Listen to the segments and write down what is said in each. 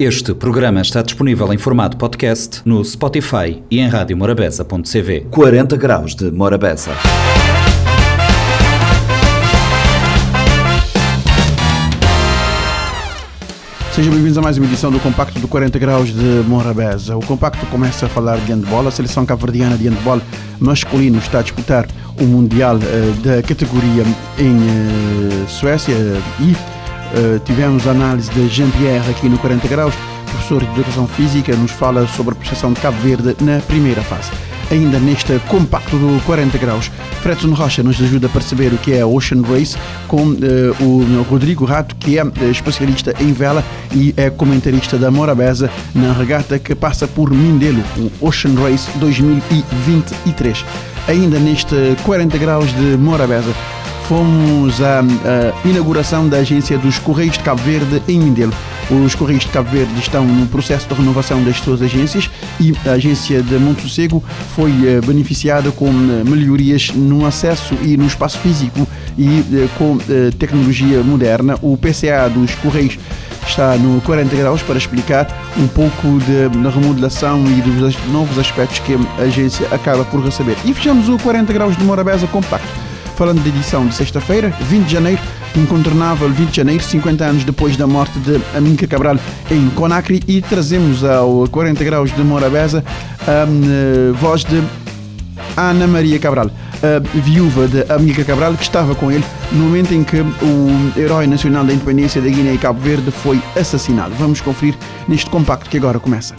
Este programa está disponível em formato podcast no Spotify e em radiomorabeza.cv. 40 graus de Morabeza. Sejam bem-vindos a mais uma edição do Compacto do 40 Graus de Morabeza. O Compacto começa a falar de handball. A seleção cabo-verdiana de handball masculino está a disputar o Mundial uh, da categoria em uh, Suécia e uh, tivemos a análise de Jean-Pierre aqui no 40 Graus. Professor de Educação Física nos fala sobre a prestação de Cabo Verde na primeira fase ainda neste compacto do 40 graus. Fredson Rocha nos ajuda a perceber o que é Ocean Race com uh, o Rodrigo Rato, que é eh, especialista em vela e é comentarista da Morabeza na regata que passa por Mindelo, o Ocean Race 2023. Ainda neste 40 graus de Morabeza, fomos à, à inauguração da agência dos Correios de Cabo Verde em Mindelo. Os Correios de Cabo Verde estão no processo de renovação das suas agências e a agência de Monte Sossego foi eh, beneficiada com eh, melhorias no acesso e no espaço físico e eh, com tecnologia moderna. O PCA dos Correios está no 40 graus para explicar um pouco da remodelação e dos novos aspectos que a agência acaba por receber. E fechamos o 40 graus de Morabeza compacto falando da edição de sexta-feira, 20 de janeiro, incontornável 20 de janeiro, 50 anos depois da morte de Aminca Cabral em Conakry e trazemos ao 40 graus de Morabeza a uh, voz de Ana Maria Cabral, a viúva de Amílcar Cabral, que estava com ele no momento em que o herói nacional da independência da Guiné e Cabo Verde foi assassinado. Vamos conferir neste compacto que agora começa.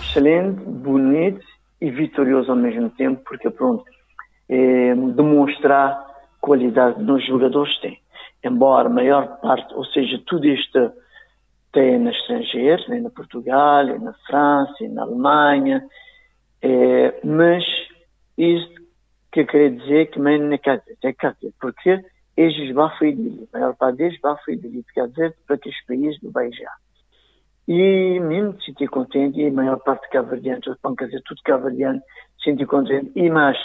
Excelente, bonito e vitorioso ao mesmo tempo, porque pronto, é, demonstrar qualidade nos jogadores têm. Embora a maior parte, ou seja, tudo isto tem na estrangeiro, nem na Portugal, nem na França, nem na Alemanha, é, mas isso que eu queria dizer que nem na casa, é casa, porque eles vão foi dele, a maior parte deles foi dele, quer dizer, para que os países do beijar. E mesmo se senti contente, e a maior parte de cabo-verdianos, quer tudo cabo-verdiano, senti contente, e mais,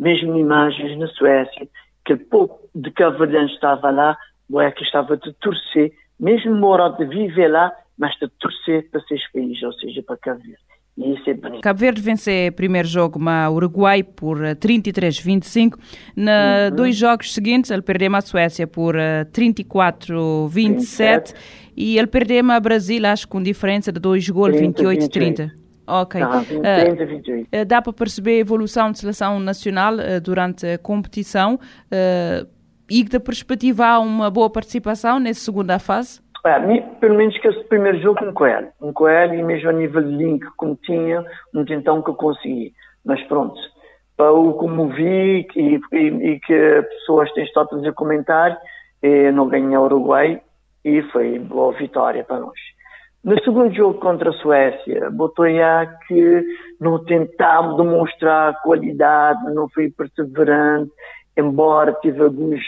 mesmo imagens na Suécia, que pouco de cabo estava lá, ou é que estava de torcer, mesmo morado de viver lá, mas de torcer para seus países, ou seja, para Cabo Verde. E isso é bonito. Cabo Verde vence o primeiro jogo, mas Uruguai por 33-25. Na uhum. dois jogos seguintes, ele perdeu a Suécia por 34-27 e ele perdeu a Brasil, acho com diferença de dois gols, 28-30. Ok. Tá, 20, uh, 28. Uh, dá para perceber a evolução de seleção nacional uh, durante a competição uh, e da perspectiva há uma boa participação nessa segunda fase? É, pelo menos que esse primeiro jogo um Coelho. Um Coelho e mesmo a nível de link como tinha, um tentão que eu consegui. Mas pronto, para o como vi e, e, e que pessoas têm estado a fazer comentário, não ganhei o Uruguai e foi boa vitória para nós. No segundo jogo contra a Suécia, Botoia que não tentava demonstrar qualidade, não foi perseverante, embora tive alguns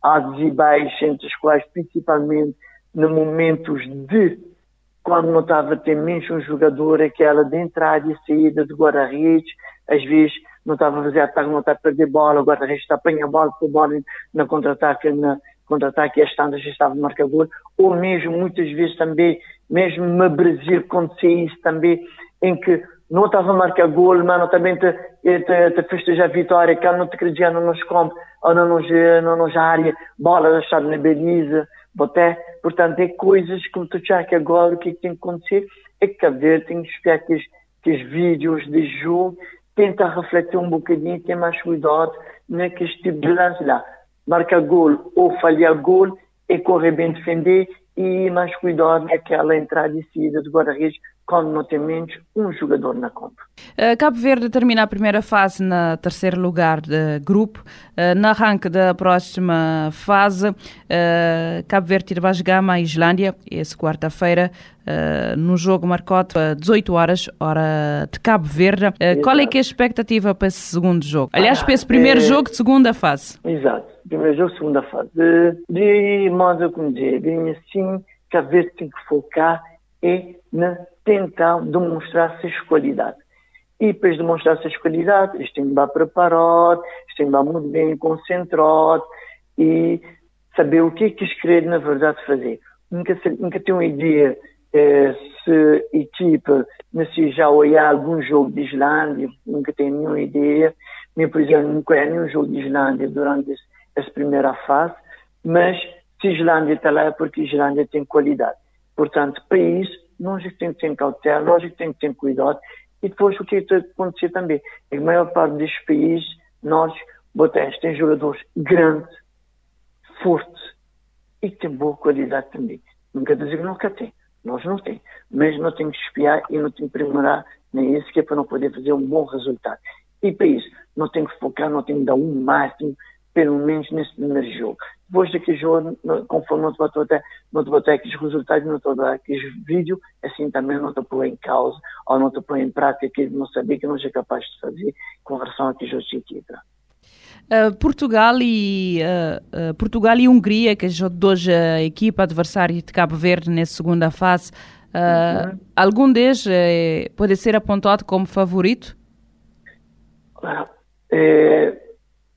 altos e baixos, entre os quais principalmente nos momentos de quando não estava ter menos um jogador, aquela de entrada e saída de guarda-redes, às vezes não estava a fazer ataque, não estava a perder bola, o guarda-redes está a apanhar a bola, a bola na contra-ataque, na contra-ataque as tantas estava a marcar gol, ou mesmo muitas vezes também mesmo no Brasil acontecia isso também, em que não estava a marcar gol, mas também te, te, te festejar a vitória, que não te acredita, nos compra, ou não nos, não nos área, bola deixada na baliza, boté. Portanto, é coisas como tu já que agora o que, é que tem que acontecer é que ver, tem que esperar que os, que os vídeos de jogo tenta refletir um bocadinho, ter mais cuidado naquele tipo de lance lá. Marcar gol ou falhar gol é correr bem defender e mais cuidado naquela entrada e saída de guarda-redes quando não tem menos um jogador na conta. Uh, Cabo Verde termina a primeira fase na terceiro lugar de grupo. Uh, na arranque da próxima fase, uh, Cabo Verde irá jogar a Islândia, essa quarta-feira, no jogo marcado a 18 horas, hora de Cabo Verde. qual é que é a expectativa para esse segundo jogo? Aliás, para esse primeiro é... jogo de segunda fase. Exato, primeiro jogo, segunda fase. De, de modo como dizer, assim, Cabo Verde tem que focar é na tentar demonstrar suas qualidades. E de demonstrar suas qualidades, eles têm de estar preparados, eles têm de estar muito bem concentrados e saber o que é que eles querem, na verdade, fazer. nunca, nunca tenho uma ideia eh, se a equipa se já olhar algum jogo de Islândia, nunca tenho nenhuma ideia. Nem, por exemplo, nunca é nenhum jogo de Islândia durante essa primeira fase, mas se Islândia está lá é porque a Islândia tem qualidade. Portanto, para isso, nós temos que ter cautela, nós temos que ter cuidado. E depois o que está a acontecer também? É que a maior parte destes países, nós, botamos, tem jogadores grandes, fortes e que têm boa qualidade também. Nunca dizer que nunca tem. Nós não temos. Mas não temos que espiar e não temos que aprimorar nem isso, que é para não poder fazer um bom resultado. E para isso, não tem que focar, não tem que dar um máximo, pelo menos nesse primeiro jogo. Até, não te botou aqueles resultados, não te botou aqueles vídeos, assim também não te põe em causa, ou não te põe em prática aquilo que não sabia que não é capaz de fazer àqueles outros equipas. Uh, Portugal e uh, uh, Portugal e Hungria, que são duas a equipa adversária de Cabo Verde nessa segunda fase, uhum. algum deles eh, pode ser apontado como favorito? É,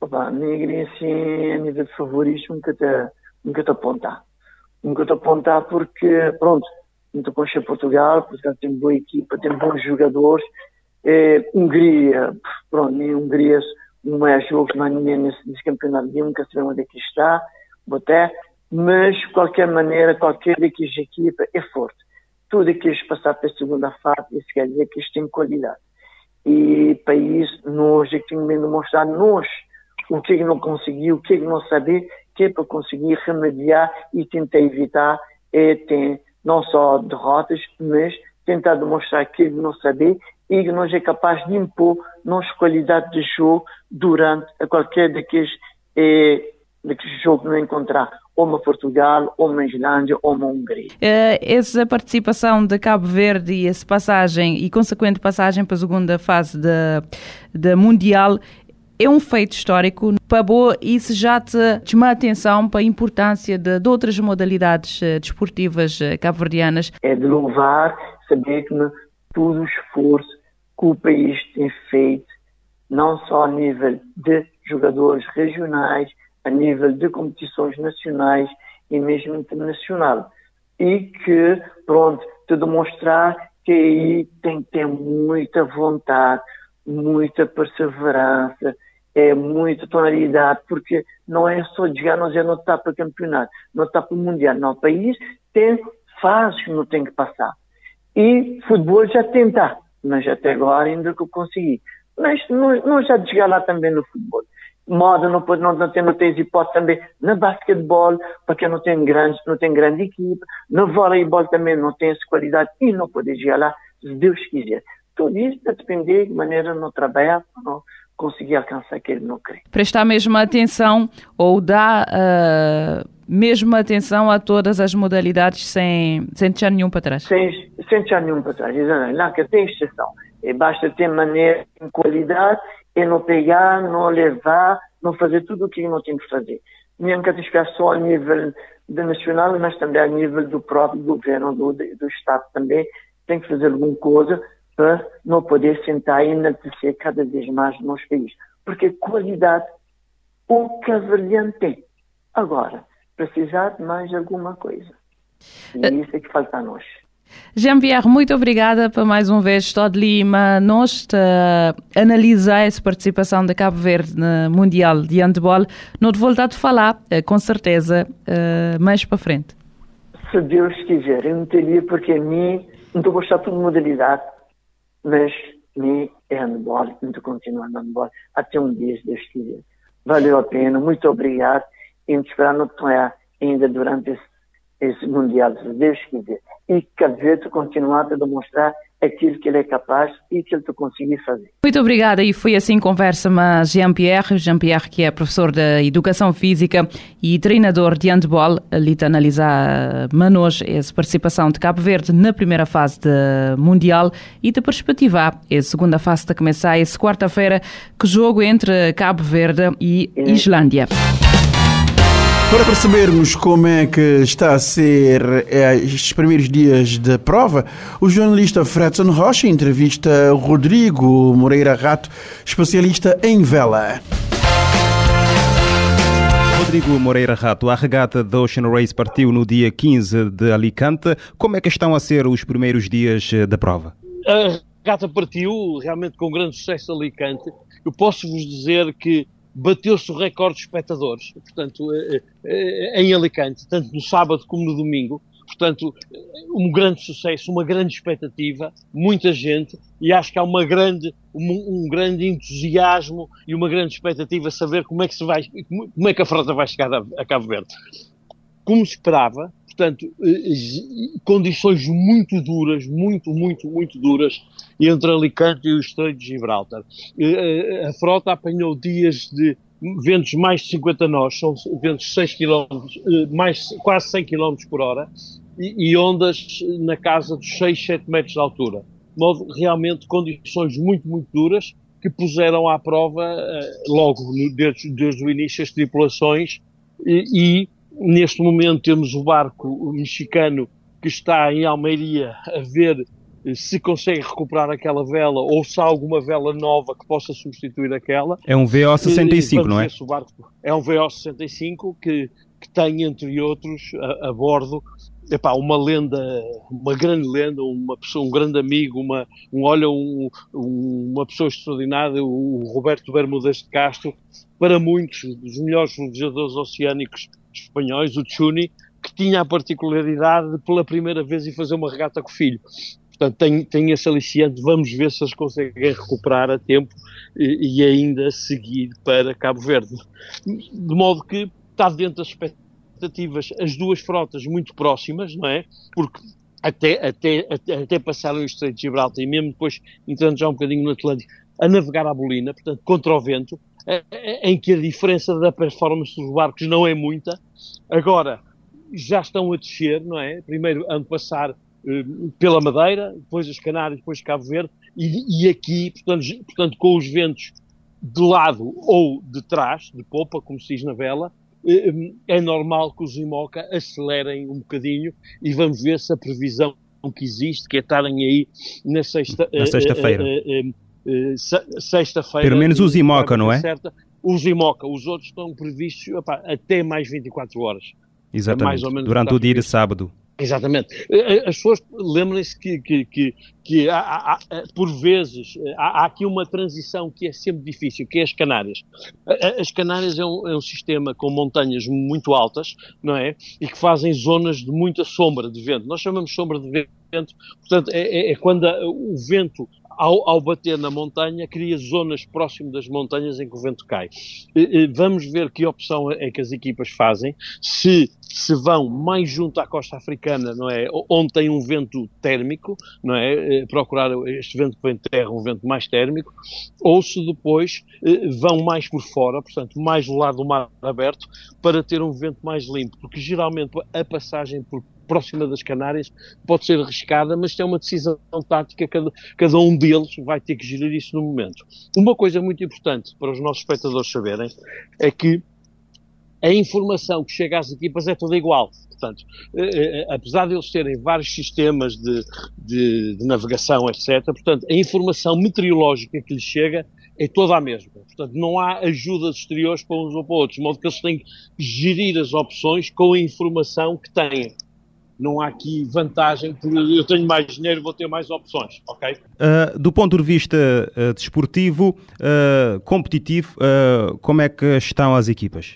opa, ninguém assim, a nível de favoritos, nunca te, nunca te apontar. Nunca te apontar porque, pronto, muito concha Portugal, Portugal tem boa equipa, tem bons jogadores. É, Hungria, pronto, nem Hungria não é jogo que não ninguém nesse, nesse campeonato, nunca sabemos onde é que está, boté, mas de qualquer maneira, qualquer equipa é forte. Tudo aquilo que passar para a segunda fase, isso quer dizer que eles têm qualidade. E para isso, nós é que temos de mostrar nós o que é que não conseguiu, o que é que não saber, que é para conseguir remediar e tentar evitar é, ter não só derrotas, mas tentar demonstrar que não saber e que nós é capaz de impor nossa qualidade de jogo durante qualquer daqueles, eh, daqueles jogos que não encontrar ou uma Portugal, ou uma Islândia, ou uma Hungria. Uh, essa participação de Cabo Verde e essa passagem, e consequente passagem para a segunda fase da Mundial, é um feito histórico para boa isso já te chama a atenção para a importância de, de outras modalidades uh, desportivas uh, cabo-verdianas? É de louvar, saber que todo o esforço que o país tem feito, não só a nível de jogadores regionais, a nível de competições nacionais e mesmo internacional. E que, pronto, te demonstrar que aí tem que ter muita vontade, muita perseverança, é muita tonalidade, porque não é só jogar, não é não está para campeonato, não está para o mundial, não. O país tem fases que não tem que passar. E futebol já tenta, mas até agora ainda que eu consegui. Mas não, não já chegar lá também no futebol. Moda não pode, não, não tem, não tem hipótese também na basquetebol, porque não tem grande, não tem grande equipe. No voleibol também não tem essa qualidade e não pode chegar lá, se Deus quiser. Tudo isso vai depender de maneira não trabalhar, não conseguir alcançar aquilo que não. Prestar mesmo atenção ou dar uh, mesmo atenção a todas as modalidades sem, sem deixar nenhum para trás. Sem, sem deixar nenhum para trás, exatamente. Lá que tem exceção. E basta ter maneira, em qualidade, e não pegar, não levar, não fazer tudo o que não tem que fazer. Mesmo que ficar só a nível nacional, mas também a nível do próprio governo, do, do Estado também, tem que fazer alguma coisa para não poder sentar e enaltecer cada vez mais no nosso país. Porque qualidade o Cavalhante tem. Agora, precisar de mais alguma coisa. E eh, isso é que falta a nós. Jean-Pierre, muito obrigada por mais uma vez estar de Lima. Nós analisar essa participação de Cabo Verde no Mundial de Handball. Não te voltar a falar, eh, com certeza, eh, mais para frente. Se Deus quiser, eu não teria porque a mim não estou gostando de modalidade, mas mim é handball, estou continuando handball até um dia, se Deus quiser. Valeu a pena, muito obrigado e esperar no ainda durante esse, esse Mundial, se Deus quiser. E Cabo Verde continuar a demonstrar aquilo que ele é capaz e que ele conseguir fazer. Muito obrigada e foi assim conversa-me Jean-Pierre, Jean-Pierre que é professor de Educação Física e treinador de handball, ali a analisar manos essa participação de Cabo Verde na primeira fase do Mundial e de perspectivar a segunda fase de começar essa quarta-feira, que jogo entre Cabo Verde e é. Islândia. Para percebermos como é que está a ser é, estes primeiros dias de prova, o jornalista Fredson Rocha entrevista Rodrigo Moreira Rato, especialista em vela. Rodrigo Moreira Rato, a regata da Ocean Race partiu no dia 15 de Alicante. Como é que estão a ser os primeiros dias eh, da prova? A regata partiu realmente com grande sucesso de Alicante. Eu posso vos dizer que bateu-se o recorde de espectadores, portanto, eh, eh, em Alicante, tanto no sábado como no domingo. Portanto, um grande sucesso, uma grande expectativa, muita gente, e acho que há uma grande, um, um, grande entusiasmo e uma grande expectativa a saber como é que se vai, como é que a frota vai chegar a, a Cabo Verde. Como esperava, portanto, eh, condições muito duras, muito, muito, muito duras entre Alicante e o Estreito de Gibraltar. A frota apanhou dias de ventos mais de 50 nós, são ventos 6 km, eh, mais, quase 100 km por hora, e, ondas na casa dos 6, 7 metros de altura. De modo realmente condições muito, muito duras que puseram à prova logo desde, desde, o início as tripulações e, e neste momento temos o barco mexicano que está em Almeria a ver se consegue recuperar aquela vela ou se há alguma vela nova que possa substituir aquela. É um VO65, não é? Barco, é um VO65 que, que tem, entre outros, a, a bordo epá, uma lenda, uma grande lenda, uma pessoa, um grande amigo, uma, um, olha, um, uma pessoa extraordinária, o Roberto Bermudas de Castro, para muitos dos melhores velejadores oceânicos espanhóis, o Chuni, que tinha a particularidade de, pela primeira vez, ir fazer uma regata com o filho. Portanto, tem, tem esse aliciante, vamos ver se eles conseguem recuperar a tempo e, e ainda seguir para Cabo Verde. De modo que está dentro das expectativas as duas frotas muito próximas, não é? Porque até, até, até, até passaram o Estreito de Gibraltar e mesmo depois entrando já um bocadinho no Atlântico, a navegar à bolina, portanto, contra o vento, em que a diferença da performance dos barcos não é muita. Agora, já estão a descer, não é? Primeiro, ano passar eh, pela Madeira, depois as Canárias, depois Cabo Verde, e, e, aqui, portanto, portanto, com os ventos de lado ou de trás, de popa, como se diz na vela, eh, é normal que os IMOCA acelerem um bocadinho e vamos ver se a previsão que existe, que é estarem aí na sexta... Na sexta-feira. Uh, sexta-feira. Pelo menos os IMOCA, não é? Certa, os IMOCA, os outros estão previstos opa, até mais 24 horas. Exatamente, é durante o dia de sábado. Exatamente. Eh, eh, as pessoas lembrem-se que, que, que, que há, há, por vezes há, há, aqui uma transição que é sempre difícil, que é as Canárias. As Canárias é um, é um, sistema com montanhas muito altas, não é? E que fazem zonas de muita sombra de vento. Nós chamamos sombra de vento, portanto, é, é, é quando o vento ao, ao, bater na montanha, cria zonas próximas das montanhas em que o vento cai. Vamos ver que opção é que as equipas fazem, se se vão mais junto à costa africana, não é, onde tem um vento térmico, não é, eh, procurar este vento que vem de terra, um vento mais térmico, ou se depois eh, vão mais por fora, portanto, mais do lado do mar aberto, para ter um vento mais limpo, porque geralmente a passagem por próxima das Canárias pode ser arriscada, mas é uma decisão tática, cada, cada um deles vai ter que gerir isso no momento. Uma coisa muito importante para os nossos espectadores saberem é que a informação que chega às equipas é toda igual. Portanto, eh, eh, apesar de eles terem vários sistemas de, de, de, navegação, etc., portanto, a informação meteorológica que lhes chega é toda a mesma. Portanto, não há ajudas exteriores para uns ou para outros, de modo que eles têm que gerir as opções com a informação que têm não há aqui vantagem, porque eu tenho mais dinheiro, vou ter mais opções, ok? Uh, do ponto de vista uh, desportivo, uh, competitivo, como é que estão as equipas?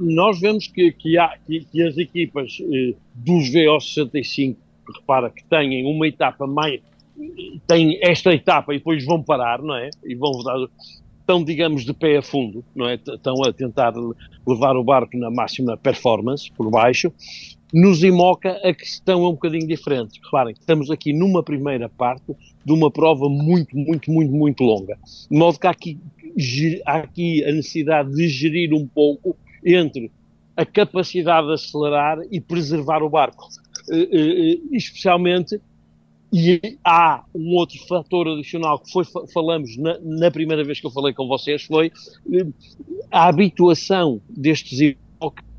Nós vemos que, que, há, que, que as equipas dos VO65, repara que têm uma etapa mais, têm esta etapa e depois vão parar, não é? E vão dar, estão, digamos, de pé a fundo, não é? Estão a tentar levar o barco na máxima performance por baixo nos IMOCA a questão é um bocadinho diferente. Reparem, estamos aqui numa primeira parte de uma prova muito, muito, muito, muito longa. De modo que há aqui, há aqui a necessidade de gerir um pouco entre a capacidade de acelerar e preservar o barco. Uh, uh, especialmente, e há um outro fator adicional que foi, falamos na, na, primeira vez que eu falei com vocês, foi a habituação destes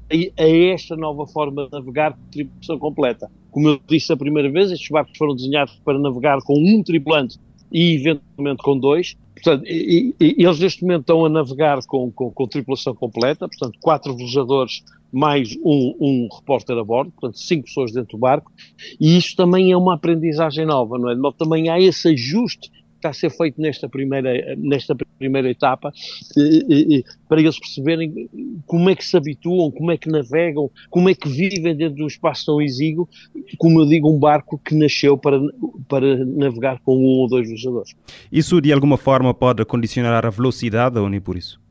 A esta nova forma de navegar com tripulação completa. Como eu disse a primeira vez, estes barcos foram desenhados para navegar com um tripulante e eventualmente com dois. Portanto, e, e eles neste momento estão a navegar com, com, com tripulação completa, portanto, quatro velejadores mais um, um repórter a bordo, portanto, cinco pessoas dentro do barco, e isso também é uma aprendizagem nova, não é? Também há esse ajuste está a ser feito nesta primeira, nesta primeira etapa, para eles perceberem como é que se habituam, como é que navegam, como é que vivem dentro de um espaço tão exíguo, como eu digo, um barco que nasceu para, para navegar com um ou dois viajadores. Isso de alguma forma pode condicionar a velocidade ou nem por isso?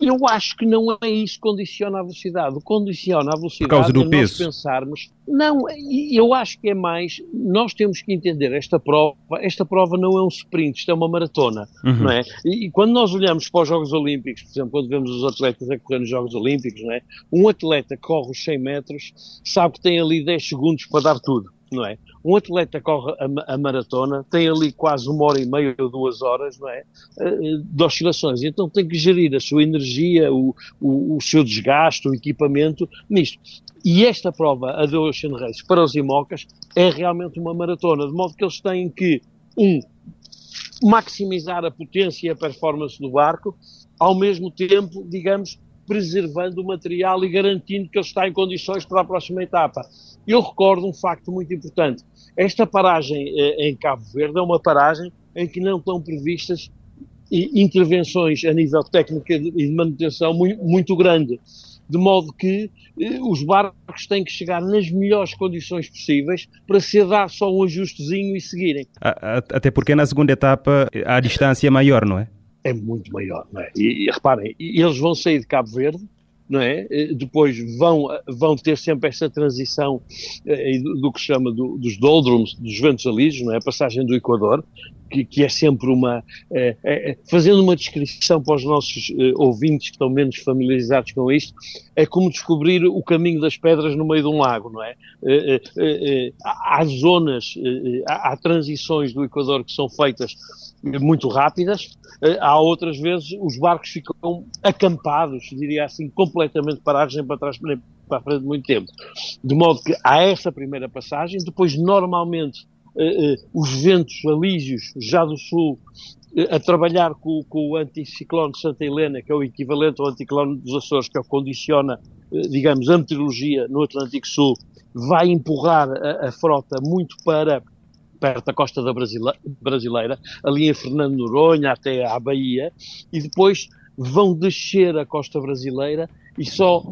Eu acho que não é isso que condiciona a velocidade. O condiciona a velocidade Por causa do é peso. nós pensarmos. Não, eu acho que é mais. Nós temos que entender esta prova. Esta prova não é um sprint, isto é uma maratona, uhum. não é? E, e, quando nós olhamos para os Jogos Olímpicos, por exemplo, quando vemos os atletas a correr nos Jogos Olímpicos, não é? Um atleta que corre os 100 metros sabe que tem ali 10 segundos para dar tudo não é? Um atleta corre a, a, maratona, tem ali quase uma hora e meia ou duas horas, não é? Eh, de oscilações. Então tem que gerir a sua energia, o, o, o seu desgaste, o equipamento nisto. E esta prova, a The Ocean Race, para os IMOCAS, é realmente uma maratona, de modo que eles têm que, um, maximizar a potência e a performance do barco, ao mesmo tempo, digamos, preservando o material e garantindo que ele está em condições para a próxima etapa. Eu recordo um facto muito importante. Esta paragem eh, em Cabo Verde é uma paragem em que não estão previstas intervenções a nível técnico e de manutenção muito, grande. De modo que eh, os barcos têm que chegar nas melhores condições possíveis para se dar só um ajustezinho e seguirem. Até porque na segunda etapa a distância é maior, não é? É muito maior, não é? E, e reparem, eles vão sair de Cabo Verde, não é? Eh, depois vão, vão ter sempre essa transição eh, do, do, que se chama do, dos doldrums, dos ventos alísios, não é? A passagem do Equador, que, que é sempre uma. É, é, fazendo uma descrição para os nossos ouvintes que estão menos familiarizados com isto, é como descobrir o caminho das pedras no meio de um lago, não é? há zonas, há, há transições do Equador que são feitas muito rápidas, há outras vezes os barcos ficam acampados, diria assim, completamente parados nem para trás nem para a frente muito tempo. De modo que há essa primeira passagem, depois normalmente os ventos alísios já do sul a trabalhar com, com, o anticiclone de Santa Helena, que é o equivalente ao anticiclone dos Açores, que é o condiciona, digamos, a meteorologia no Atlântico Sul, vai empurrar a, a frota muito para perto da costa da brasileira, ali em Fernando Noronha até à Bahia, e depois vão descer a costa brasileira e só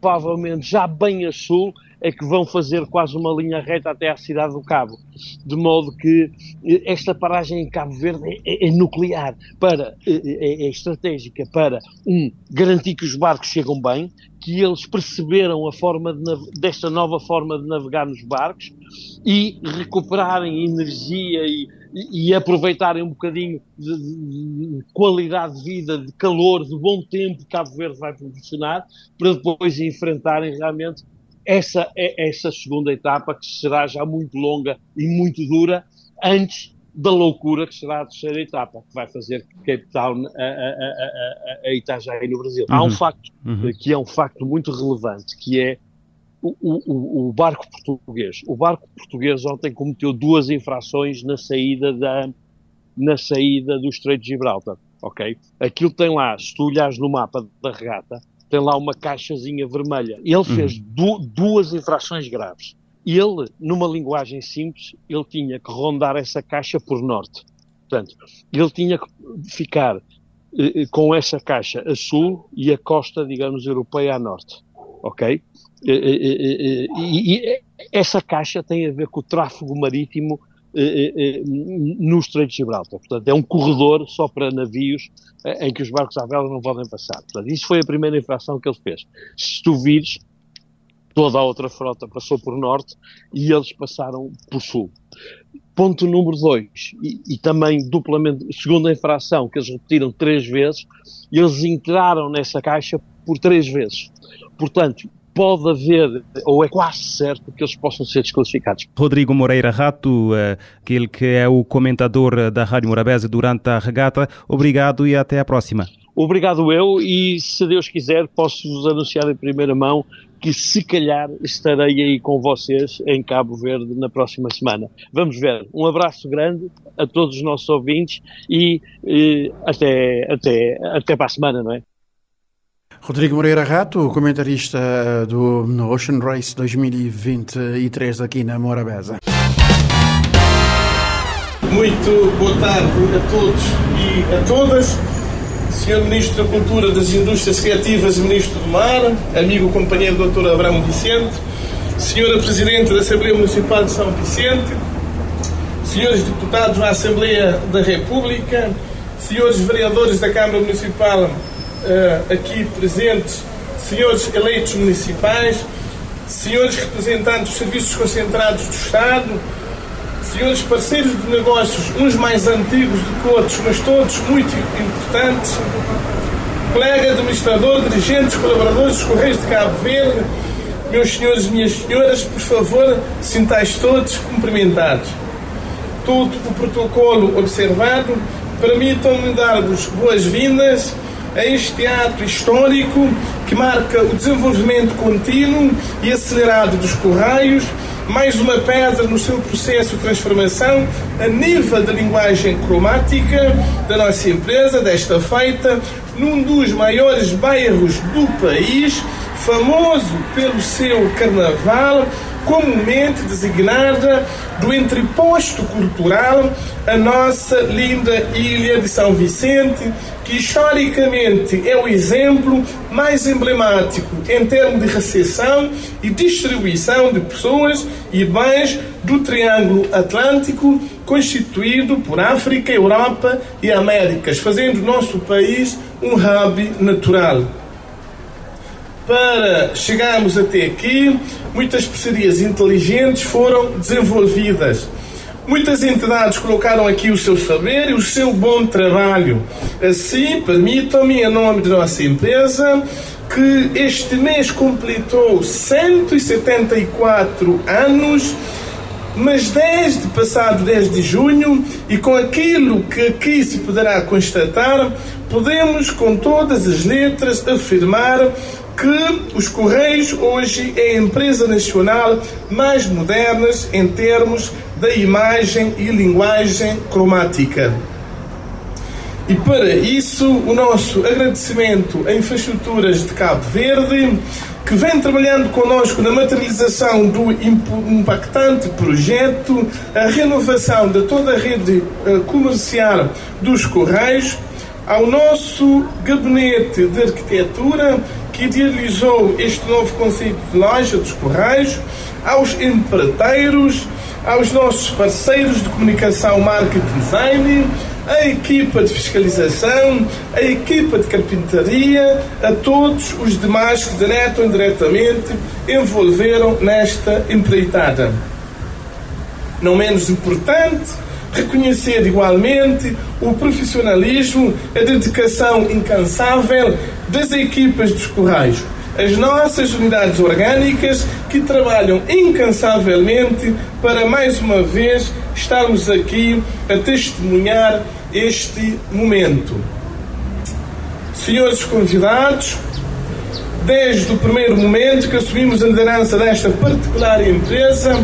provavelmente já bem a sul é que vão fazer quase uma linha reta até à cidade do Cabo. De modo que eh, esta paragem em Cabo Verde é, é, é nuclear, para, é, é, estratégica para, um, garantir que os barcos chegam bem, que eles perceberam a forma de, desta nova forma de navegar nos barcos e recuperarem energia e, e, e aproveitarem um bocadinho de, de, de, qualidade de vida, de calor, de bom tempo que Cabo Verde vai proporcionar, para depois enfrentarem realmente essa, é essa segunda etapa que será já muito longa e muito dura antes da loucura que será a terceira etapa, que vai fazer Cape Town a, a, a, a Itajaí no Brasil. Uhum. Há um uhum. facto uhum. que é um facto muito relevante, que é o, o, o, barco português. O barco português ontem cometeu duas infrações na saída da na saída do Estreito de Gibraltar, ok? Aquilo tem lá, se tu olhares no mapa da regata, tem lá uma caixazinha vermelha. Ele fez uhum. du duas infrações graves. Ele, numa linguagem simples, ele tinha que rondar essa caixa por norte. Portanto, ele tinha que ficar eh, eh com essa caixa a sul e a costa, digamos, europeia a norte. Ok? E, e, e, e essa caixa tem a ver com o tráfego marítimo eh, eh, no Estreito de Gibraltar. Portanto, é um corredor só para navios eh, em que os barcos à vela não podem passar. Portanto, isso foi a primeira infração que ele fez. Se tu vires, toda a outra frota passou por norte e eles passaram por sul. Ponto número dois, e, e, também duplamente, segunda infração, que eles repetiram três vezes, eles entraram nessa caixa por três vezes. Portanto, pode haver, ou é quase certo, que eles possam ser desclassificados. Rodrigo Moreira Rato, eh, aquele que é o comentador eh, da Rádio Morabeza durante a regata, obrigado e até à próxima. Obrigado eu e se Deus quiser posso-vos anunciar em primeira mão que se calhar estarei aí com vocês em Cabo Verde na próxima semana. Vamos ver. Um abraço grande a todos os nossos ouvintes e, e até, até, até para a semana, não é? Rodrigo Moreira Rato, comentarista do Ocean Race 2023 aqui na Morabeza. Muito boa tarde a todos e a todas. Senhor Ministro da Cultura, das Indústrias Criativas e Ministro do Mar, amigo companheiro Dr. Abrão Vicente, Senhora Presidente da Assembleia Municipal de São Vicente, Senhores Deputados na Assembleia da República, Senhores Vereadores da Câmara Municipal uh, aqui presentes, senhores eleitos municipais, senhores representantes dos serviços concentrados do Estado, senhores parceiros de negócios, uns mais antigos do que outros, mas todos muito importantes, colega administrador, dirigentes, colaboradores dos Correios de Cabo Verde, meus senhores e minhas senhoras, por favor, sintais todos cumprimentados. Todo o protocolo observado, permitam-me dar-vos boas-vindas este ato histórico que marca o desenvolvimento contínuo e acelerado dos Correios, mais uma pedra no seu processo de transformação a nível da linguagem cromática da nossa empresa, desta feita, num dos maiores bairros do país, famoso pelo seu carnaval, comumente designada do entreposto cultural, a nossa linda ilha de São Vicente, que historicamente é o exemplo mais emblemático em termos de recepção e distribuição de pessoas e bens do Triângulo Atlântico, constituído por África, Europa e Américas, fazendo o nosso país um hub natural para chegarmos até aqui, muitas parcerias inteligentes foram desenvolvidas. Muitas entidades colocaram aqui o seu saber e o seu bom trabalho. Assim, permitam-me, em nome da nossa empresa, que este mês completou 174 anos, mas desde passado 10 de junho e com aquilo que aqui se poderá constatar, podemos com todas as letras afirmar que os Correios hoje é a empresa nacional mais moderna em termos da imagem e linguagem cromática. E para isso, o nosso agradecimento a Infraestruturas de Cabo Verde, que vem trabalhando conosco na materialização do impactante projeto, a renovação de toda a rede eh, comercial dos Correios, ao nosso gabinete de arquitetura, que idealizou este novo conceito de loja dos Correios, aos empreiteiros, aos nossos parceiros de comunicação, marketing design, a equipa de fiscalização, a equipa de carpintaria, a todos os demais que direto ou indiretamente envolveram nesta empreitada. Não menos importante, reconhecer igualmente o profissionalismo, a dedicação incansável das equipas dos Correios, as nossas unidades orgânicas que trabalham incansavelmente para mais uma vez estarmos aqui a testemunhar este momento. Senhores convidados, desde o primeiro momento que assumimos a liderança desta particular empresa,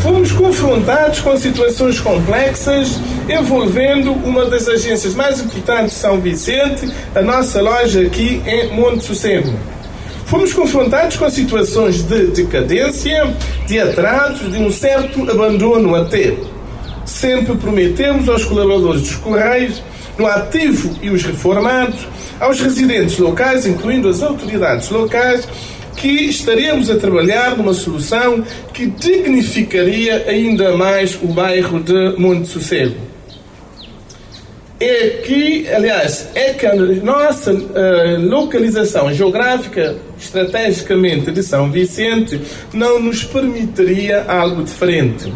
fomos confrontados com situações complexas envolvendo uma das agências mais importantes de São Vicente, a nossa loja aqui em Monte Sossego. Fomos confrontados com situações de decadência, de atrasos, de um certo abandono até. Sempre prometemos aos colaboradores dos Correios, no ativo e os reformados, aos residentes locais, incluindo as autoridades locais, que estaremos a trabalhar numa solução que dignificaria ainda mais o bairro de Monte Sossego. É que, aliás, é que a nossa uh, localização geográfica, estrategicamente de São Vicente, não nos permitiria algo diferente.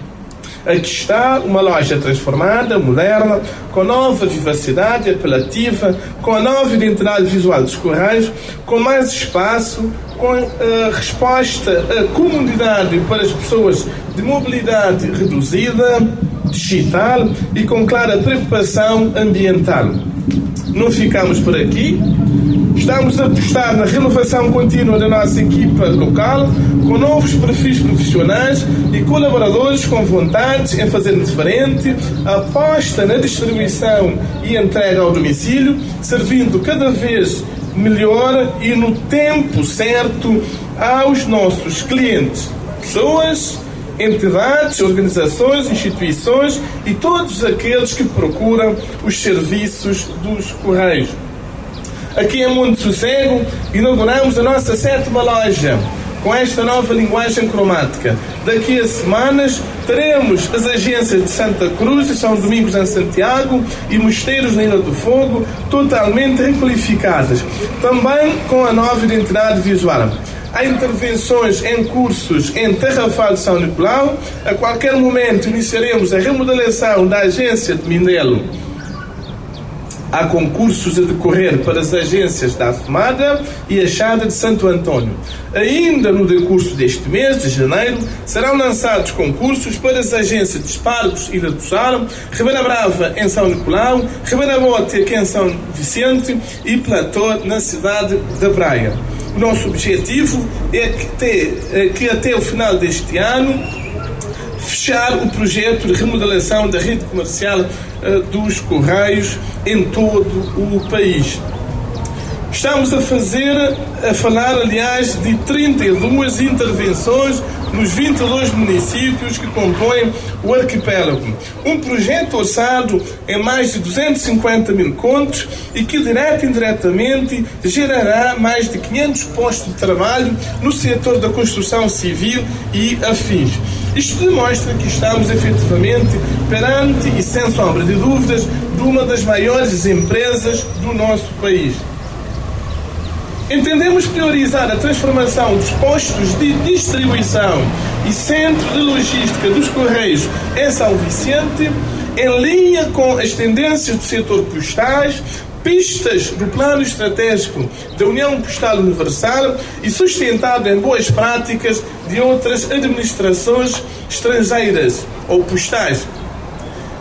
Aqui está uma loja transformada, moderna, com nova vivacidade apelativa, com a nova identidade visual dos Correios, com mais espaço, com a eh, resposta à comunidade para as pessoas de mobilidade reduzida, digital e com clara preocupação ambiental. Não ficamos por aqui. Estamos a apostar na renovação contínua da nossa equipa local, com novos perfis profissionais e colaboradores com vontade em fazer diferente, aposta na distribuição e entrega ao domicílio, servindo cada vez melhor e no tempo certo aos nossos clientes, pessoas, entidades, organizações, instituições e todos aqueles que procuram os serviços dos Correios. Aqui em Monte Sossego inauguramos a nossa sétima loja com esta nova linguagem cromática. Daqui a semanas teremos as agências de Santa Cruz e São Domingos em Santiago e Mosteiros na Ilha do Fogo totalmente requalificadas, também com a nova identidade visual. Há intervenções em cursos em Terrafal de São Nicolau. A qualquer momento iniciaremos a remodelação da agência de Mindelo Há concursos a decorrer para as agências da Afumada e a Chada de Santo Antônio. Ainda no decurso deste mês, de janeiro, serão lançados concursos para as agências de Espargos e da Tussaro, Ribeira Brava em São Nicolau, Ribeira Bote aqui em São Vicente e Platô na cidade da Praia. O nosso objetivo é que até, é que até o final deste ano fechar o projeto de remodelação da rede comercial dos Correios em todo o país. Estamos a fazer, a falar, aliás, de 32 intervenções nos 22 municípios que compõem o arquipélago. Um projeto orçado em mais de 250 mil contos e que, direto e indiretamente, gerará mais de 500 postos de trabalho no setor da construção civil e afins. Isto demonstra que estamos efetivamente perante e sem sombra de dúvidas de uma das maiores empresas do nosso país. Entendemos priorizar a transformação dos postos de distribuição e centro de logística dos Correios em São Vicente, em linha com as tendências do setor postais, pistas do plano estratégico da União Postal Universal e sustentado em boas práticas de outras administrações estrangeiras ou postais,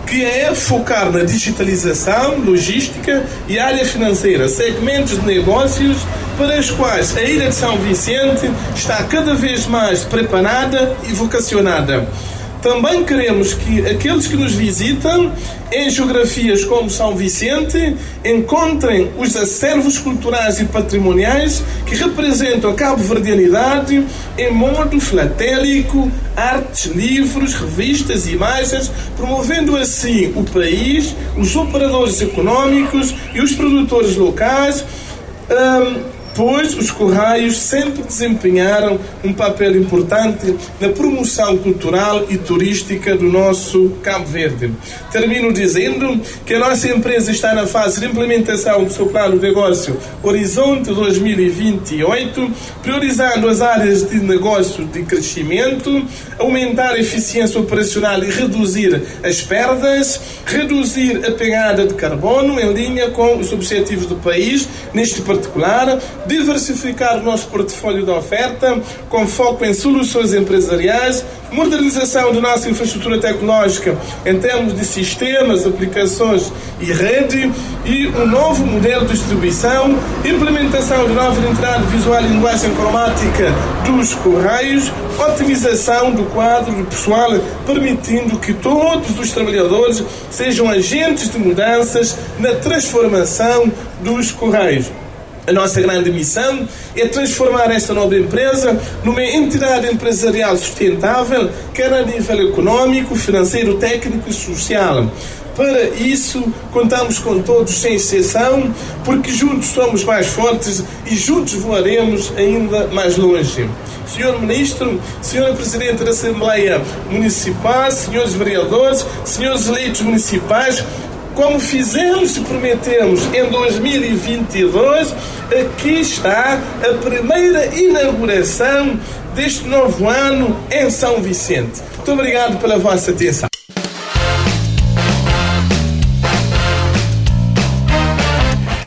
que é focar na digitalização, logística e área financeira, segmentos de negócios para os quais a Ilha de São Vicente está cada vez mais preparada e vocacionada também queremos que aqueles que nos visitam em geografias como São Vicente encontrem os acervos culturais e patrimoniais que representam a cabo-verdianidade em modo filatélico, artes, livros, revistas, imagens, promovendo assim o país, os operadores econômicos e os produtores locais. Um, pois os Correios sempre desempenharam um papel importante na promoção cultural e turística do nosso Cabo Verde. Termino dizendo que a nossa empresa está na fase de implementação do seu plano de negócio Horizonte 2028, priorizando as áreas de negócio de crescimento, aumentar a eficiência operacional e reduzir as perdas, reduzir a pegada de carbono em linha com os objetivos do país, neste particular, diversificar o nosso portfólio de oferta com foco em soluções empresariais, modernização da nossa infraestrutura tecnológica em termos de sistemas, aplicações e rede e um novo modelo de distribuição, implementação de nova identidade visual e linguagem cromática dos correios, otimização do quadro de pessoal, permitindo que todos os trabalhadores sejam agentes de mudanças na transformação dos correios. A nossa grande missão é transformar esta nova empresa numa entidade empresarial sustentável, quer a nível econômico, financeiro, técnico e social. Para isso, contamos com todos, sem exceção, porque juntos somos mais fortes e juntos voaremos ainda mais longe. Senhor Ministro, Senhora Presidente da Assembleia Municipal, senhores vereadores, senhores eleitos municipais, como fizemos e prometemos em 2022, aqui está a primeira inauguração deste novo ano em São Vicente. Muito obrigado pela vossa atenção.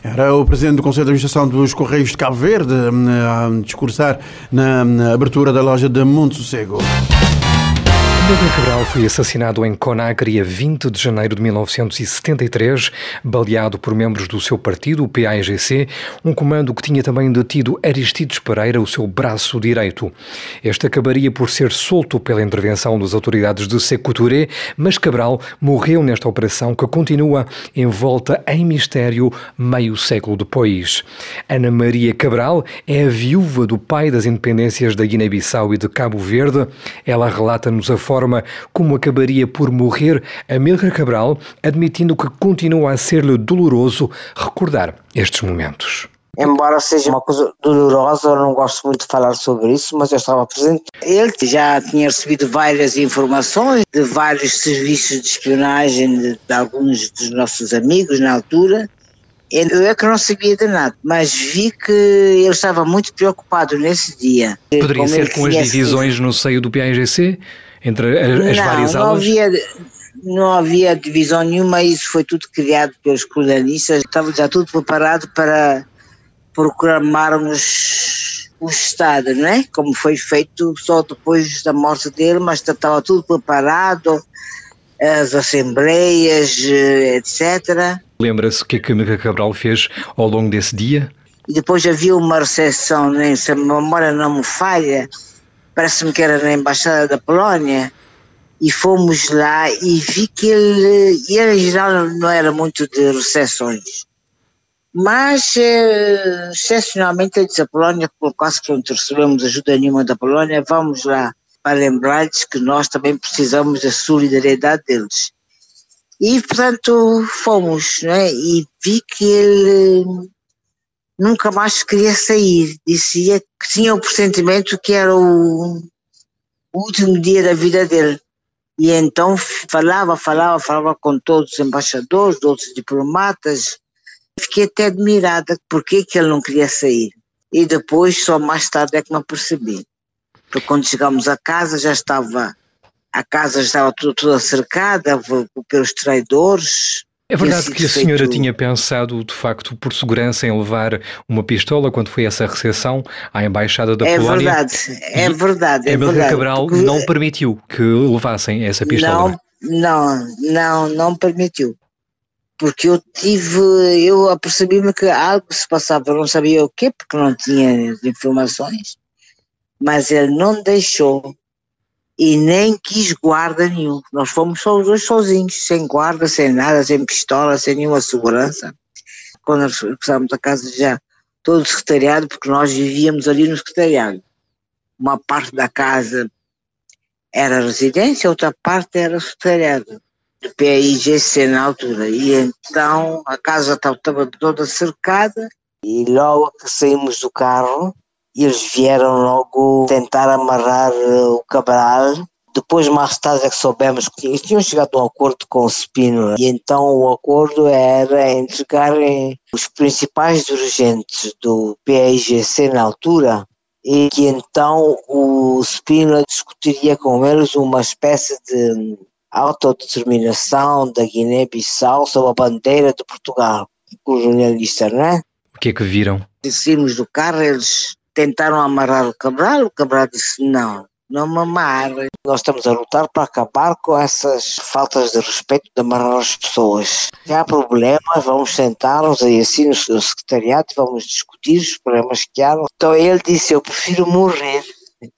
Era o Presidente do Conselho de Administração dos Correios de Cabo Verde hum, a discursar na abertura da loja de Monte Sossego. Pedro Cabral foi assassinado em Conakry a 20 de janeiro de 1973, baleado por membros do seu partido, o PAIGC, um comando que tinha também detido Aristides Pereira, o seu braço direito. Este acabaria por ser solto pela intervenção das autoridades de Sekou Touré, mas Cabral morreu nesta operação que continua envolta em mistério meio século depois. Ana Maria Cabral é a viúva do pai das independências da Guiné-Bissau e de Cabo Verde. Ela relata-nos a forma forma como acabaria por morrer Amílcar Cabral, admitindo que continua a ser-lhe doloroso recordar estes momentos. Embora seja uma coisa dolorosa, eu não gosto muito de falar sobre isso, mas eu estava presente. Ele já tinha recebido várias informações de vários serviços de espionagem de, de alguns dos nossos amigos na altura. Eu é que não sabia de nada, mas vi que ele estava muito preocupado nesse dia. Poderia ser com as divisões no seio do PAIGC? Entre as, não, várias não aulas? Havia, não havia divisão nenhuma, isso foi tudo criado pelos colonistas, estava já tudo preparado para proclamarmos o Estado, não é? Como foi feito só depois da morte dele, mas estava tudo preparado, as assembleias, eh, etc. Lembra-se o que a Câmara Cabral fez ao longo desse dia? E depois havia uma recepção, nem se a memória não me falha, parece-me que era na Embaixada da Polónia, e fomos lá e vi que ele, ele geral não era muito de recepções. Mas, eh, excepcionalmente, ele disse a Polónia, por causa que não recebemos ajuda nenhuma da Polónia, vamos lá para lembrar-lhes que nós também precisamos da solidariedade deles. E, portanto, fomos, né? e vi que ele nunca mais queria sair. Dizia que tinha o pressentimento que era o, último dia da vida dele. E então falava, falava, falava com todos os embaixadores, todos os diplomatas. Fiquei até admirada porque que ele não queria sair. E depois, só mais tarde, é que me apercebi. Porque quando chegamos a casa, já estava, a casa já estava toda cercada pelos traidores, é verdade que a senhora feito... tinha pensado, de facto, por segurança, em levar uma pistola quando foi essa recepção à Embaixada da é Polónia? Verdade, é verdade, é verdade. Cabral porque... não permitiu que levassem essa pistola? Não, não, não, não permitiu. Porque eu tive, eu apercebi-me que algo se passava, eu não sabia o quê, porque não tinha informações, mas ele não deixou e nem quis guarda nenhum. Nós fomos só os dois sozinhos, sem guarda, sem nada, sem pistola, sem nenhuma segurança. Quando nós regressámos a casa já todo secretariado, porque nós vivíamos ali no secretariado. Uma parte da casa era residência, outra parte era secretariado do PIGC na altura. E então a casa estava toda cercada e logo que saímos do carro eles vieram logo tentar amarrar eh, o Cabral. Depois, mais tarde, é que soubemos que eles tinham chegado a um acordo com o Spínola e então o acordo era entregarem os principais dirigentes do PAIGC na altura e que então o Spínola discutiria com eles uma espécie de autodeterminação da Guiné-Bissau sob a bandeira de Portugal, colonialista, não é? O que é que viram? Descemos do carro, eles tentaram amarrar o Cabral, o Cabral disse não, não me amarre. Nós estamos a lutar para acabar com essas faltas de respeito de amarrar as pessoas. Se há problemas, vamos sentar-nos aí assim no secretariado, vamos discutir os problemas que há. Então ele disse, eu prefiro morrer.